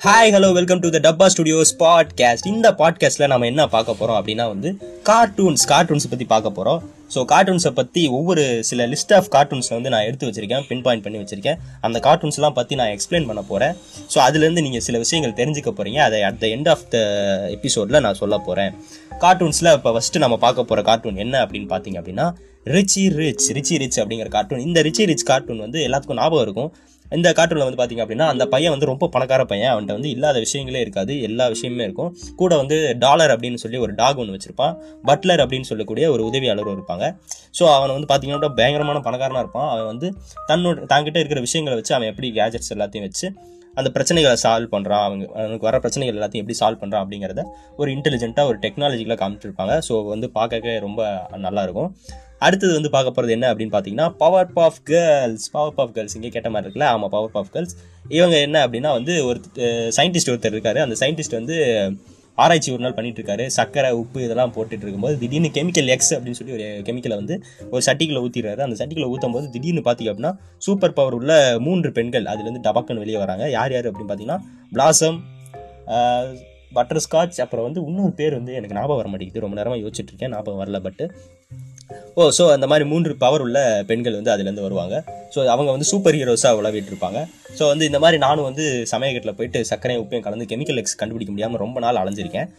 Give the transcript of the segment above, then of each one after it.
Hi hello welcome to the Dabba studios podcast இந்த பாட்காஸ்ட்டில் நம்ம என்ன பார்க்க போகிறோம் அப்படின்னா வந்து கார்ட்டூன்ஸ் கார்ட்டூன்ஸ் பற்றி பார்க்க போகிறோம் ஸோ கார்ட்டூன்ஸை பற்றி ஒவ்வொரு சில லிஸ்ட் ஆஃப் கார்ட்டூன்ஸை வந்து நான் எடுத்து வச்சிருக்கேன் பின் பாயிண்ட் பண்ணி வச்சிருக்கேன். அந்த கார்ட்டூன்ஸ்லாம் பற்றி நான் எக்ஸ்பிளைன் பண்ண போகிறேன் ஸோ அதுலேருந்து நீங்கள் சில விஷயங்கள் தெரிஞ்சுக்க போகிறீங்க அதை at the end of the எபிசோடில் நான் சொல்ல போகிறேன் கார்ட்டூன்ஸில் இப்போ ஃபஸ்ட்டு நம்ம பார்க்க போகிற கார்ட்டூன் என்ன அப்படின்னு பார்த்தீங்க அப்படின்னா ரிச்சி ரிச் ரிச்சி ரிச் அப்படிங்கிற கார்ட்டூன் இந்த ரிச்சி ரிச் கார்ட்டூன் வந்து எல்லாத்துக்கும் ஞாபகம் இருக்கும். இந்த கார்ட்டூனில் வந்து பார்த்தீங்க அப்படின்னா அந்த பையன் வந்து ரொம்ப பணக்கார பையன். அவன்கிட்ட வந்து இல்லாத விஷயங்களே இருக்காது. எல்லா விஷயமே இருக்கும். கூட வந்து டாலர் அப்படின்னு சொல்லி ஒரு டாக் ஒன்று வச்சிருப்பான். பட்லர் அப்படின்னு சொல்லக்கூடிய ஒரு உதவியாளரும் இருப்பாங்க. ஸோ அவன் வந்து பார்த்தீங்கன்னா பயங்கரமான பணக்காரனாக இருப்பான். அவன் வந்து தன்னோட தாங்கிட்ட இருக்கிற விஷயங்களை வச்சு அவன் எப்படி கேஜெட்ஸ் எல்லாத்தையும் வச்சு அந்த பிரச்சனைகளை சால்வ் பண்ணுறான் அவங்க அவனுக்கு வர பிரச்சனைகள் எல்லாத்தையும் எப்படி சால்வ் பண்ணுறான் அப்படிங்கிறத ஒரு இன்டெலிஜென்ட்டாக ஒரு டெக்னாலஜிக்கலாக காமிச்சிருப்பாங்க. ஸோ வந்து பார்க்க ரொம்ப நல்லாயிருக்கும். அடுத்தது வந்து பார்க்க போகிறது என்ன அப்படின்னு பார்த்தீங்கன்னா power puff girls power puff girls இங்கே கேட்ட மாதிரி இருக்குல்ல? ஆமாம் பவர் பாஃப் கேர்ள்ஸ் இவங்க என்ன அப்படின்னா வந்து ஒரு சயின்டிஸ்ட் ஒருத்தர் இருக்காரு. அந்த சயின்டிஸ்ட் வந்து ஆராய்ச்சி ஒரு நாள் பண்ணிட்டு இருக்காரு சக்கரை உப்பு இதெல்லாம் போட்டுட்டு இருக்கும்போது திடீர்னு கெமிக்கல் எக்ஸ் அப்படின்னு சொல்லி ஒரு கெமிக்கலை வந்து ஒரு சட்டிக்குள்ள ஊற்றிடுறாரு அந்த சட்டிக்குள்ள ஊத்தும் போது திடீர்னு பார்த்தீங்க அப்படின்னா சூப்பர் பவர் உள்ள மூன்று பெண்கள் அதுலேருந்து டபக்குன்னு வெளியே வராங்க. யார் யார் அப்படின்னு பார்த்தீங்கன்னா பிளாசம் பட்டர் ஸ்காட்ச் அப்புறம் வந்து இன்னொரு பேர் வந்து எனக்கு ஞாபகம் வர மாட்டேங்குது. ரொம்ப நேரமாக யோசிச்சுட்டு இருக்கேன். ஞாபகம் வரல பட்டு ஓ ஸோ அந்த மாதிரி மூன்று பவர் உள்ள பெண்கள் வந்து அதுலேருந்து வருவாங்க. ஸோ அவங்க வந்து சூப்பர் ஹீரோஸாக உழவிட்டு இருப்பாங்க ஸோ வந்து இந்த மாதிரி நானும் வந்து சமயக்கட்டில் போயிட்டு சர்க்கரையும் உப்பையும் கலந்து கெமிக்கல் எக்ஸ் கண்டுபிடிக்க முடியாமல் ரொம்ப நாள் அலைஞ்சிருக்கேன்.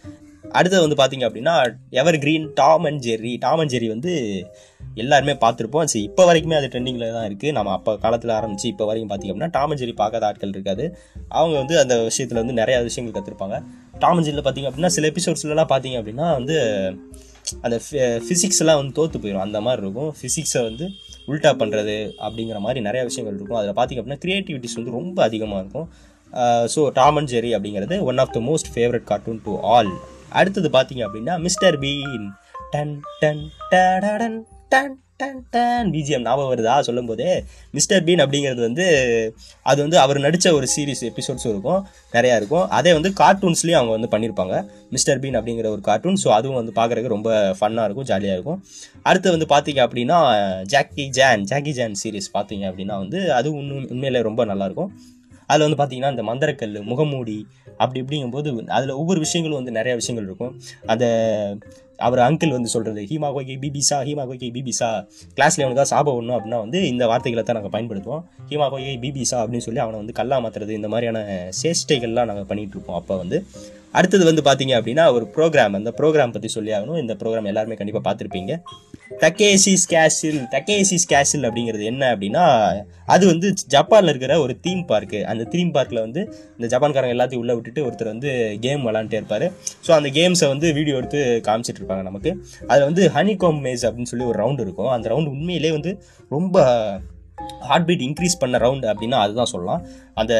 அடுத்தது வந்து பார்த்தீங்க அப்படின்னா evergreen Tom and Jerry Tom and Jerry வந்து எல்லாருமே பார்த்துருப்போம். சரி இப்போ வரைக்குமே அது ட்ரெண்டிங்கில் தான் இருக்குது நம்ம அப்போ காலத்தில் ஆரம்பித்து இப்போ வரைக்கும் பார்த்தீங்க அப்படின்னா டாம் அண்ட் ஜெர்ரி பார்க்காத ஆட்கள் இருக்காது. அவங்க வந்து அந்த விஷயத்தில் வந்து நிறையா விஷயங்கள் கற்றுருப்பாங்க டாம் அண்ட் ஜெர்ரியில் பார்த்தீங்க அப்படின்னா சில எபிசோட்ஸ்லலாம் பார்த்தீங்க அப்படின்னா வந்து அந்த ஃபிசிக்ஸ்லாம் வந்து தோற்று போயிடும் அந்த மாதிரி இருக்கும். ஃபிசிக்ஸை வந்து உல்ட்டா பண்ணுறது அப்படிங்கிற மாதிரி நிறைய விஷயங்கள் இருக்கும். அதில் பார்த்திங்க அப்படின்னா க்ரியேட்டிவிட்டிஸ் வந்து ரொம்ப அதிகமாக இருக்கும். ஸோ டாம் அண்ட் ஜெரி அப்படிங்கிறது one of the most favourite cartoon to all அடுத்தது பார்த்தீங்க அப்படின்னா மிஸ்டர் பீன் டன் டன் டடன் டன் டன் டன் பிஜிஎம் ஞாபகம் வருதா? சொல்லும் போதே மிஸ்டர் பீன் அப்படிங்கிறது வந்து அது வந்து அவர் நடித்த ஒரு சீரிஸ் எபிசோட்ஸும் இருக்கும் நிறையா இருக்கும். அதே வந்து கார்ட்டூன்ஸ்லேயும் அவங்க வந்து பண்ணியிருப்பாங்க மிஸ்டர் பீன் அப்படிங்கிற ஒரு கார்ட்டூன் ஸோ அதுவும் வந்து பார்க்குறதுக்கு ரொம்ப ஃபன்னாக இருக்கும் ஜாலியாக இருக்கும். அடுத்து வந்து பார்த்தீங்க அப்படின்னா Jackie Chan Jackie Chan series பார்த்தீங்க அப்படின்னா வந்து அது உண்மை உண்மையிலே ரொம்ப நல்லாயிருக்கும் அதில் வந்து பார்த்தீங்கன்னா இந்த மந்திரக்கல் முகமூடி அப்படி இப்படிங்கும்போது அதில் ஒவ்வொரு விஷயங்களும் வந்து நிறைய விஷயங்கள் இருக்கும். அந்த அவர் அங்கிள் வந்து சொல்கிறது ஹீமா கோகே பிபிசா ஹீமா கோகே பிபிசா. கிளாஸில் அவனுக்கு சாபம் ஒன்றும் அப்படின்னா வந்து இந்த வார்த்தைகளை தான் நாங்கள் பயன்படுத்துவோம். ஹீமா கோகே பிபிசா அப்படின்னு சொல்லி அவனை வந்து கல்லா மாத்துறது இந்த மாதிரியான சேஷ்டைகள்லாம் நாங்கள் பண்ணிகிட்ருப்போம் அப்போ வந்து. அடுத்தது வந்து பார்த்தீங்க அப்படின்னா ஒரு ப்ரோக்ராம் அந்த ப்ரோக்ராம் பற்றி சொல்லி ஆகணும். இந்த ப்ரோக்ராம் எல்லாருமே கண்டிப்பாக பார்த்துருப்பீங்க. தக்கேசிஸ் கேசில் தக்கேசிஸ் கேசில் அப்படிங்கிறது என்ன அப்படின்னா அது வந்து ஜப்பானில் இருக்கிற ஒரு தீம் பார்க்கு அந்த தீம் பார்க்கில் வந்து இந்த ஜப்பான்காரங்க எல்லாத்தையும் உள்ளே விட்டுட்டு ஒருத்தர் வந்து கேம் விளாண்டுட்டே இருப்பார். ஸோ அந்த கேம்ஸை வந்து வீடியோ எடுத்து காமிச்சிட்டு இருப்பாங்க நமக்கு. அதில் வந்து ஹனிகாம் மேஸ் அப்படின்னு சொல்லி ஒரு ரவுண்ட் இருக்கும். அந்த ரவுண்ட் உண்மையிலே வந்து ரொம்ப ஹார்ட் பீட் இன்க்ரீஸ் பண்ண ரவுண்டு அப்படின்னா அதுதான் சொல்லலாம். அந்த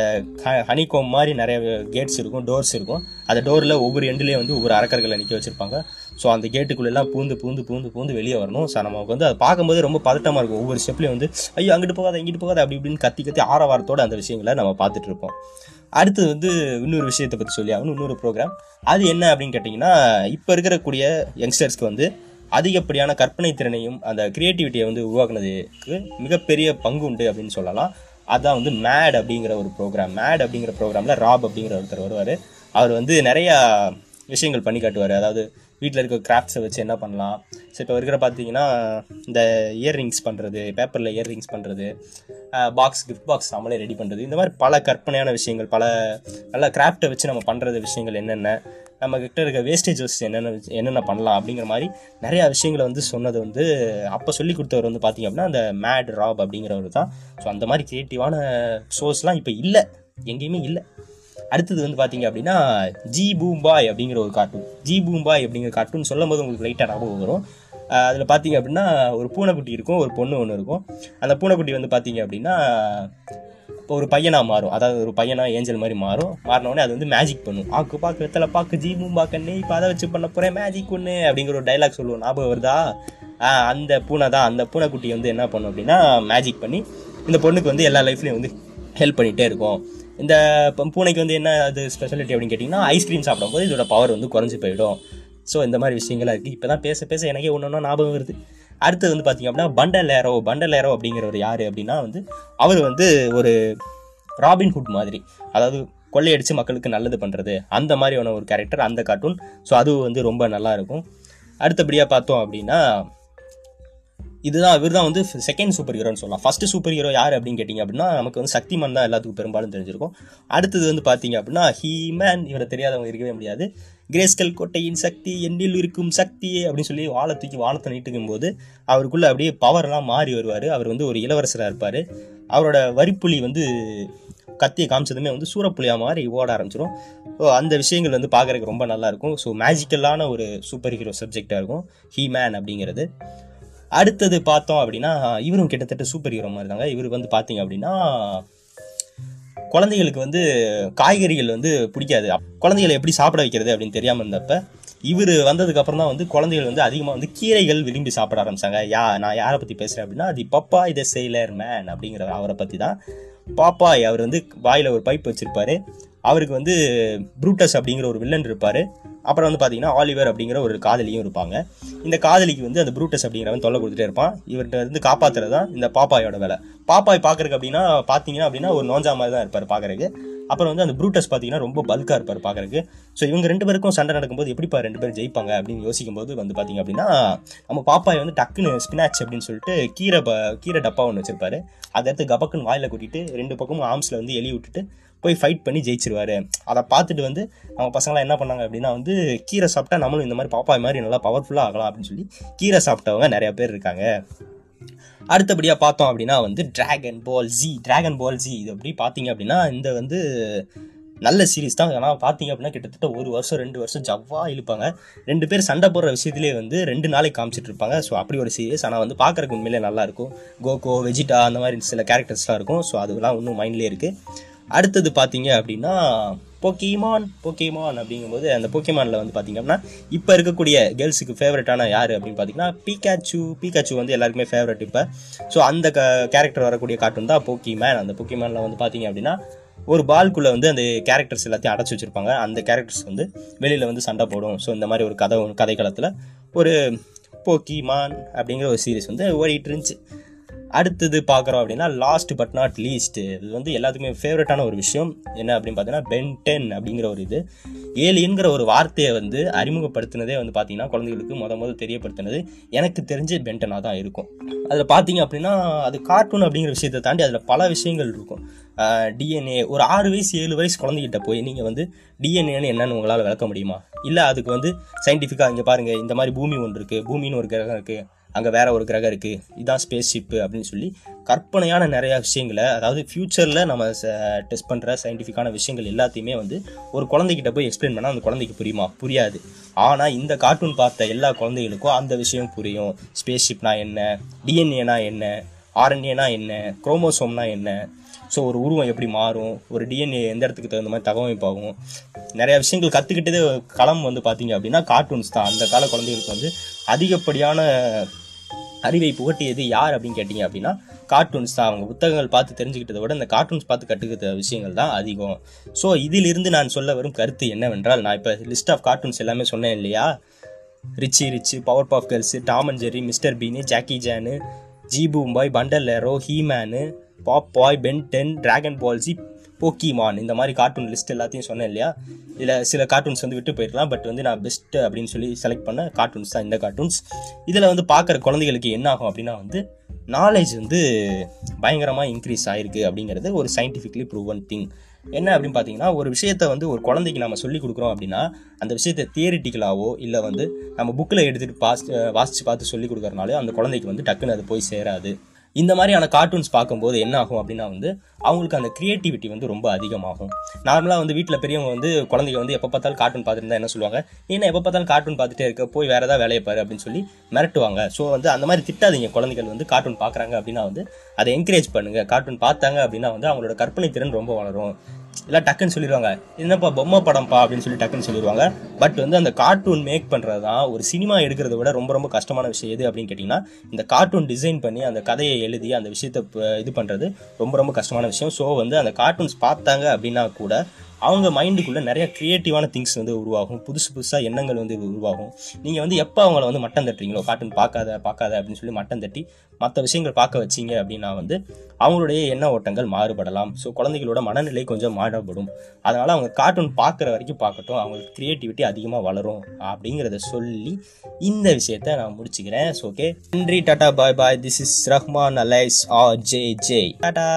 ஹனிகோம் மாதிரி நிறைய கேட்ஸ் இருக்கும் டோர்ஸ் இருக்கும். அந்த டோரில் ஒவ்வொரு எண்ட்லேயும் வந்து ஒவ்வொரு அரக்கர்களை நிற்க வச்சுருப்பாங்க. ஸோ அந்த கேட்டுக்குள்ளெல்லாம் பூந்து பூந்து பூந்து பூந்து வெளியே வரணும். ஸோ நமக்கு வந்து அதை பார்க்கும்போது ரொம்ப பதட்டமாக இருக்கும். ஒவ்வொரு ஸ்டெப்லேயும் வந்து ஐயோ அங்கிட்டு போகாத இங்கிட்டு போகாத அப்படி இப்படின்னு கத்தி கத்தி ஆரவாரத்தோடு அந்த விஷயங்களை நம்ம பார்த்துட்டு இருப்போம். அடுத்து வந்து இன்னொரு விஷயத்தை பற்றி சொல்லி ஆகணும் இன்னொரு ப்ரோக்ராம் அது என்ன அப்படின்னு கேட்டிங்கன்னா இப்போ இருக்கக்கூடிய யங்ஸ்டர்ஸ்க்கு வந்து அதிகப்படியான கற்பனை திறனையும் அந்த கிரியேட்டிவிட்டியை வந்து உருவாக்குனதுக்கு மிகப்பெரிய பங்கு உண்டு அப்படின்னு சொல்லலாம். அதான் வந்து மேட் அப்படிங்கிற ஒரு ப்ரோக்ராம் மேட் அப்படிங்கிற ப்ரோக்ராமில் ராப் அப்படிங்கிற ஒருத்தர் வருவார். அவர் வந்து நிறையா விஷயங்கள் பண்ணி காட்டுவார். அதாவது வீட்டில் இருக்க கிராஃப்ட்ஸை வச்சு என்ன பண்ணலாம். ஸோ இப்போ இருக்கிற பார்த்தீங்கன்னா இந்த இயர்ரிங்ஸ் பண்ணுறது பேப்பரில் இயர்ரிங்ஸ் பண்ணுறது பாக்ஸ் கிஃப்ட் பாக்ஸ் நம்மளே ரெடி பண்ணுறது இந்த மாதிரி பல கற்பனையான விஷயங்கள் பல நல்ல கிராஃப்டை வச்சு நம்ம பண்ணுறது விஷயங்கள் என்னென்ன நம்ம கிட்ட இருக்க வேஸ்டேஜஸ் என்னென்ன என்னென்ன பண்ணலாம் அப்படிங்கிற மாதிரி நிறையா விஷயங்களை வந்து சொன்னது வந்து அப்போ சொல்லி கொடுத்தவர் வந்து பார்த்திங்க அப்படின்னா அந்த மேட் ராப் அப்படிங்கிறவர் தான். ஸோ அந்த மாதிரி க்ரியேட்டிவான ஷோஸ்லாம் இப்போ இல்லை. எங்கேயுமே இல்லை. அடுத்தது வந்து பார்த்தீங்க அப்படின்னா ஜி பூம்பாய் அப்படிங்கிற ஒரு கார்ட்டூன் ஜி பூம்பாய் அப்படிங்கிற கார்ட்டூன் சொல்லும் போது உங்களுக்கு லைட்டாக ஞாபகம் வரும். அதில் பார்த்தீங்க அப்படின்னா ஒரு பூனைக்குட்டி இருக்கும் ஒரு பொண்ணு ஒன்று இருக்கும். அந்த பூனைக்குட்டி வந்து பார்த்தீங்க அப்படின்னா இப்போ ஒரு பையனாக மாறும். அதாவது ஒரு பையனாக ஏஞ்சல் மாதிரி மாறும். மாறினோடனே அது வந்து மேஜிக் பண்ணும். ஆக்கு பாக்கு வெத்தலை பாக்கு ஜீ பூம்பா இப்போ அதை வச்சு பண்ண போகிறேன் மேஜிக் ஒன்று அப்படிங்கிற ஒரு டைலாக் சொல்லுவோம். ஞாபகம் வருதா? அந்த பூனை தான். அந்த பூனைக்குட்டி வந்து என்ன பண்ணும் அப்படின்னா மேஜிக் பண்ணி இந்த பொண்ணுக்கு வந்து எல்லா லைஃப்லையும் வந்து ஹெல்ப் பண்ணிகிட்டே இருக்கும். இந்த பூனைக்கு வந்து என்ன அது ஸ்பெஷாலிட்டி அப்படின்னு கேட்டிங்கன்னா ஐஸ்கிரீம் சாப்பிடும்போது இதோட பவர் வந்து குறைஞ்சி போயிடும். ஸோ இந்த மாதிரி விஷயங்கள்லாம் இருக்குது இப்போ தான் பேச பேச எனக்கே ஒன்று ஒன்றா ஞாபகம் வருது. அடுத்தது வந்து பார்த்திங்க அப்படின்னா பண்டல் ஏரோ பண்டல் ஏரோ அப்படிங்கிறவர் யார் அப்படின்னா வந்து அவர் வந்து ஒரு ராபின்ஹுட் மாதிரி. அதாவது கொள்ளையடித்து மக்களுக்கு நல்லது பண்ணுறது அந்த மாதிரியான ஒரு கேரக்டர் அந்த கார்ட்டூன் ஸோ அது வந்து ரொம்ப நல்லா இருக்கும். அடுத்தபடியாக பார்த்தோம் அப்படின்னா இதுதான் இவர் தான் வந்து செகண்ட் சூப்பர் ஹீரோன்னு சொல்லலாம். ஃபர்ஸ்ட் சூப்பர் ஹீரோ யார் அப்படின்னு கேட்டிங்க அப்படின்னா நமக்கு வந்து சக்திமான் தான் எல்லாத்துக்கும் பெரும்பாலும் தெரிஞ்சிருக்கும். அடுத்தது வந்து பார்த்தீங்க அப்படின்னா ஹீமேன் இவரை தெரியாதவங்க இருக்கவே முடியாது. கிரேஸ்கல் கோட்டையின் சக்தி எண்ணில் இருக்கும் சக்தியே அப்படின்னு சொல்லி வாழை தூக்கி வாழத்தை நீட்டுக்கும் போது அவருக்குள்ளே அப்படியே பவர்லாம் மாறி வருவார். அவர் வந்து ஒரு இளவரசராக இருப்பார். அவரோட வரிப்புலி வந்து கத்தியை காமிச்சதுமே வந்து சூறப்புலியாக மாதிரி ஓட ஆரம்பிச்சிடும் ஸோ அந்த விஷயங்கள் வந்து பார்க்குறதுக்கு ரொம்ப நல்லாயிருக்கும் ஸோ மேஜிக்கலான ஒரு சூப்பர் ஹீரோ சப்ஜெக்டாக இருக்கும். ஹீ மேன் அப்படிங்கிறது. அடுத்தது பார்த்தோம் அப்படின்னா இவரும் கிட்டத்தட்ட சூப்பர் ஹீரோ மாதிரி தாங்க இவர் வந்து பார்த்தீங்க அப்படின்னா குழந்தைகளுக்கு வந்து காய்கறிகள் வந்து பிடிக்காது. குழந்தைகளை எப்படி சாப்பிட வைக்கிறது அப்படின்னு தெரியாமல் இருந்தப்ப இவர் வந்ததுக்கப்புறம் தான் வந்து குழந்தைகள் வந்து அதிகமாக வந்து கீரைகள் விரும்பி சாப்பிட ஆரம்பிச்சாங்க. யா நான் யாரை பற்றி பேசுகிறேன் அப்படின்னா அது பப்பா இதை செயலர் மேன் அப்படிங்கிற அவரை பற்றி தான். பாப்பாய் அவர் வந்து வாயில் ஒரு பைப் வச்சுருப்பாரு. அவருக்கு வந்து ப்ரூட்டஸ் அப்படிங்கிற ஒரு வில்லன் இருப்பார். அப்புறம் வந்து பார்த்தீங்கன்னா ஆலிவர் அப்படிங்கிற ஒரு காதலியும் இருப்பாங்க. இந்த காதலிக்கு வந்து அந்த ப்ரூட்டஸ் அப்படிங்கிறவன் தொல்லை கொடுத்துட்டே இருப்பான். இவர்கிட்ட இருந்து காப்பாத்துறது தான் இந்த பாப்பாயோட வேலை. பாப்பாய் பார்க்குறக்கு அப்படின்னா பார்த்தீங்கன்னா அப்படின்னா ஒரு நோஞ்சா மாதிரி தான் இருப்பார் பார்க்குறக்கு அப்புறம் வந்து அந்த ப்ரூட்டஸ் பார்த்தீங்கன்னா ரொம்ப பல்காக இருப்பார் பார்க்குறக்கு ஸோ இவங்க ரெண்டு பேருக்கும் சண்டை நடக்கும்போது எப்படிப்பா ரெண்டு பேரும் ஜெயிப்பாங்க அப்படின்னு யோசிக்கும் போது வந்து பார்த்தீங்க அப்படின்னா நம்ம பாப்பாய் வந்து டக்குன்னு ஸ்பினாச் அப்படின்னு சொல்லிட்டு கீரை ப கீரை டப்பா ஒன்று வச்சிருப்பாரு. அதை எடுத்து கபக்குன்னு வாயில் கூட்டிட்டு ரெண்டு பக்கமும் ஆர்ம்ஸில் வந்து எலி விட்டுட்டு போய் ஃபைட் பண்ணி ஜெயிச்சிருவாரு. அதை பார்த்துட்டு வந்து நம்ம பசங்களாம் என்ன பண்ணாங்க அப்படின்னா வந்து கீரை சாப்பிட்டா நம்மளும் இந்த மாதிரி பாப்பாய் மாதிரி நல்லா பவர்ஃபுல்லாக ஆகலாம் அப்படின்னு சொல்லி கீரை சாப்பிட்டவங்க நிறைய பேர் இருக்காங்க. அடுத்தபடியாக பார்த்தோம் அப்படின்னா வந்து Dragon Ball Z Dragon Ball Z இது அப்படி பார்த்தீங்க அப்படின்னா இந்த வந்து நல்ல சீரிஸ் தான். ஆனால் பார்த்தீங்க அப்படின்னா கிட்டத்தட்ட ஒரு வருஷம் ரெண்டு வருஷம் ஜவ்வா இழுப்பாங்க. ரெண்டு பேர் சண்டை போடுற விஷயத்திலே வந்து ரெண்டு நாளைக்கு காமிச்சிட்டு இருப்பாங்க. ஸோ அப்படி ஒரு சீரியஸ் ஆனால் வந்து பார்க்குறக்கு உண்மையிலே நல்லா இருக்கும். கோகோ வெஜிடா அந்த மாதிரி சில கேரக்டர்ஸ்லாம் இருக்கும். ஸோ அதெல்லாம் இன்னும் மைண்ட்லேயே இருக்குது அடுத்தது பார்த்தீங்க அப்படின்னா போக்கிமான் போக்கிமான் அப்படிங்கும்போது அந்த போக்கிமானில் வந்து பார்த்திங்க அப்படின்னா இப்போ இருக்கக்கூடிய கேர்ள்ஸுக்கு ஃபேவரட்டான யார் அப்படின்னு பார்த்தீங்கன்னா பீகாச்சு பீகாச்சு வந்து எல்லாருக்குமே ஃபேவரட் இப்போ. ஸோ அந்த க கேரக்டர் வரக்கூடிய கார்ட்டூன் தான் போக்கிமேன் அந்த போக்கிமேனில் வந்து பார்த்தீங்க அப்படின்னா ஒரு பால்குள்ளே வந்து அந்த கேரக்டர்ஸ் எல்லாத்தையும் அடைச்சி வச்சுருப்பாங்க. அந்த கேரக்டர்ஸ் வந்து வெளியில் வந்து சண்டை போடும். ஸோ இந்த மாதிரி ஒரு கதை கதை காலத்தில் ஒரு போக்கிமான் அப்படிங்கிற ஒரு சீரிஸ் வந்து ஓடிட்டு இருந்துச்சு. அடுத்தது பார்க்குறோம் அப்படின்னா லாஸ்ட் பட் நாட் லீஸ்ட் இது வந்து எல்லாத்துக்குமே ஃபேவரட்டான ஒரு விஷயம். என்ன அப்படின்னு பார்த்தீங்கன்னா பென்டென் அப்படிங்கிற ஒரு இது. ஏலியன்கிற ஒரு வார்த்தையை வந்து அறிமுகப்படுத்தினதே வந்து பார்த்தீங்கன்னா குழந்தைகளுக்கு முத முத தெரியப்படுத்தினது. எனக்கு தெரிஞ்சு பென்டனாக தான் இருக்கும். அதில் பார்த்தீங்க அப்படின்னா அது கார்ட்டூன் அப்படிங்கிற விஷயத்தை தாண்டி அதில் பல விஷயங்கள் இருக்கும். டிஎன்ஏ ஒரு ஆறு வயசு ஏழு வயசு குழந்தைகிட்ட போய் நீங்கள் வந்து டிஎன்ஏன்னு என்னென்னு உங்களால் விளக்க முடியுமா? இல்லை அதுக்கு வந்து சயின்டிஃபிக்காக இங்கே பாருங்கள் இந்த மாதிரி பூமி ஒன்று இருக்குது பூமின்னு ஒரு கிரகம் இருக்குது அங்கே வேற ஒரு கிரகம் இருக்குது இதான் ஸ்பேஸ் ஷிப்பு அப்படின்னு சொல்லி கற்பனையான நிறையா விஷயங்களை அதாவது ஃப்யூச்சரில் நம்ம டெஸ்ட் பண்ணுற சயின்டிஃபிக்கான விஷயங்கள் எல்லாத்தையுமே வந்து ஒரு குழந்தைகிட்ட போய் எக்ஸ்பிளைன் பண்ணால் அந்த குழந்தைக்கு புரியுமா? புரியாது. ஆனால் இந்த கார்ட்டூன் பார்த்த எல்லா குழந்தைகளுக்கும் அந்த விஷயம் புரியும். ஸ்பேஸ் ஷிப்னா என்ன? டிஎன்ஏனா என்ன ஆர்என்ஏனா என்ன? குரோமோசோம்னா என்ன? ஸோ ஒரு உருவம் எப்படி மாறும்? ஒரு டிஎன்ஏ எந்த இடத்துக்கு தகுந்த மாதிரி தகவமைப்பாகும்? நிறைய விஷயங்கள் கற்றுக்கிட்டதே களம் வந்து பார்த்தீங்க அப்படின்னா கார்ட்டூன்ஸ் தான். அந்த கால குழந்தைகளுக்கு வந்து அதிகப்படியான அறிவை புகட்டியது யார் அப்படின்னு கேட்டிங்க அப்படின்னா கார்ட்டூன்ஸ் தான். அவங்க புத்தகங்கள் பார்த்து தெரிஞ்சுக்கிட்டதை விட இந்த கார்ட்டூன்ஸ் பார்த்து கற்றுக்கிட்ட விஷயங்கள் தான் அதிகம். ஸோ இதிலிருந்து நான் சொல்ல வரும் கருத்து என்னவென்றால் நான் இப்போ லிஸ்ட் ஆஃப் கார்ட்டூன்ஸ் எல்லாமே சொன்னேன் இல்லையா? Richie Rich Powerpuff Girls Tom and Jerry Mister Bean Jackie Chan G பூம்பாய் பண்டல் லெரோ He-Man Popeye Ben ten Dragon ball Z Pokemon இந்த மாதிரி கார்ட்டூன் லிஸ்ட் எல்லாத்தையும் சொன்னேன் இல்லையா? இதில் சில கார்ட்டூன்ஸ் வந்து விட்டு போயிடலாம் பட் வந்து நான் பெஸ்ட் அப்படின்னு சொல்லி செலக்ட் பண்ண கார்ட்டூன்ஸ் தான் இந்த கார்ட்டூன்ஸ் இதில் வந்து பார்க்குற குழந்தைகளுக்கு என்ன ஆகும் அப்படின்னா வந்து நாலேஜ் வந்து பயங்கரமாக இன்க்ரீஸ் ஆயிருக்கு அப்படிங்கிறது ஒரு சயின்டிஃபிக்லி ப்ரூவன் திங் என்ன அப்படின்னு பார்த்தீங்கன்னா ஒரு விஷயத்த வந்து ஒரு குழந்தைக்கு நம்ம சொல்லி கொடுக்குறோம் அப்படின்னா அந்த விஷயத்தை தியரிட்டிக்கலாவோ இல்லை வந்து நம்ம புக்கில் எடுத்துகிட்டு பாஸ் வாசித்து பார்த்து சொல்லி கொடுக்குறனாலே அந்த குழந்தைக்கு வந்து டக்குன்னு அது போய் சேராது. இந்த மாதிரியான கார்ட்டூன்ஸ் பார்க்கும்போது என்ன ஆகும் அப்படின்னா வந்து அவங்களுக்கு அந்த கிரியேட்டிவிட்டி வந்து ரொம்ப அதிகமாகும். நார்மலாக வந்து வீட்டில் பெரியவங்க வந்து குழந்தைங்க வந்து எப்போ பார்த்தாலும் கார்ட்டூன் பார்த்துருந்தா என்ன சொல்லுவாங்க? நீ என்ன எப்போ பார்த்தாலும் கார்ட்டூன் பார்த்துட்டே இருக்க போய் வேறு ஏதாவது வேலையை பாரு அப்படின்னு சொல்லி மிரட்டுவாங்க. ஸோ வந்து அந்த மாதிரி திட்டாதீங்க குழந்தைகள் வந்து கார்ட்டூன் பார்க்குறாங்க அப்படின்னா வந்து அதை என்கரேஜ் பண்ணுங்கள் கார்ட்டூன் பார்த்தாங்க அப்படின்னா வந்து அவங்களோட கற்பனை திறன் ரொம்ப வளரும். இல்லை டக்குன்னு சொல்லிடுவாங்க. என்னப்பா பொம்மை படம்ப்பா அப்படின்னு சொல்லி டக்குன்னு சொல்லிடுவாங்க. பட் வந்து அந்த கார்ட்டூன் மேக் பண்ணுறது தான் ஒரு சினிமா எடுக்கிறத விட ரொம்ப ரொம்ப கஷ்டமான விஷயம் எது அப்படின்னு கேட்டிங்கன்னா இந்த கார்ட்டூன் டிசைன் பண்ணி அந்த கதையை எழுதி அந்த விஷயத்தை இது பண்ணுறது ரொம்ப ரொம்ப கஷ்டமான விஷயம். ஸோ வந்து அந்த கார்ட்டூன்ஸ் பார்த்தாங்க அப்படின்னா கூட அவங்க மைண்டுக்குள்ளே நிறைய க்ரியேட்டிவான திங்ஸ் வந்து உருவாகும். புதுசு புதுசாக எண்ணங்கள் வந்து உருவாகும். நீங்கள் வந்து எப்போ அவங்கள வந்து மட்டம் தட்டுறீங்களோ கார்ட்டூன் பார்க்காத பார்க்காத அப்படின்னு சொல்லி மட்டம் தட்டி மற்ற விஷயங்கள் பார்க்க வச்சீங்க அப்படின்னா வந்து அவங்களுடைய எண்ண ஓட்டங்கள் மாறுபடலாம். ஸோ குழந்தைகளோட மனநிலை கொஞ்சம் மாறுபடும். அதனால் அவங்க கார்ட்டூன் பார்க்குற வரைக்கும் பார்க்கட்டும். அவங்களுக்கு க்ரியேட்டிவிட்டி அதிகமாக வளரும் அப்படிங்கிறத சொல்லி இந்த விஷயத்த நான் முடிச்சுக்கிறேன். ஸோ ஓகே நன்றி ta-ta. Bye bye. This is Rahman alias R J J ta-ta.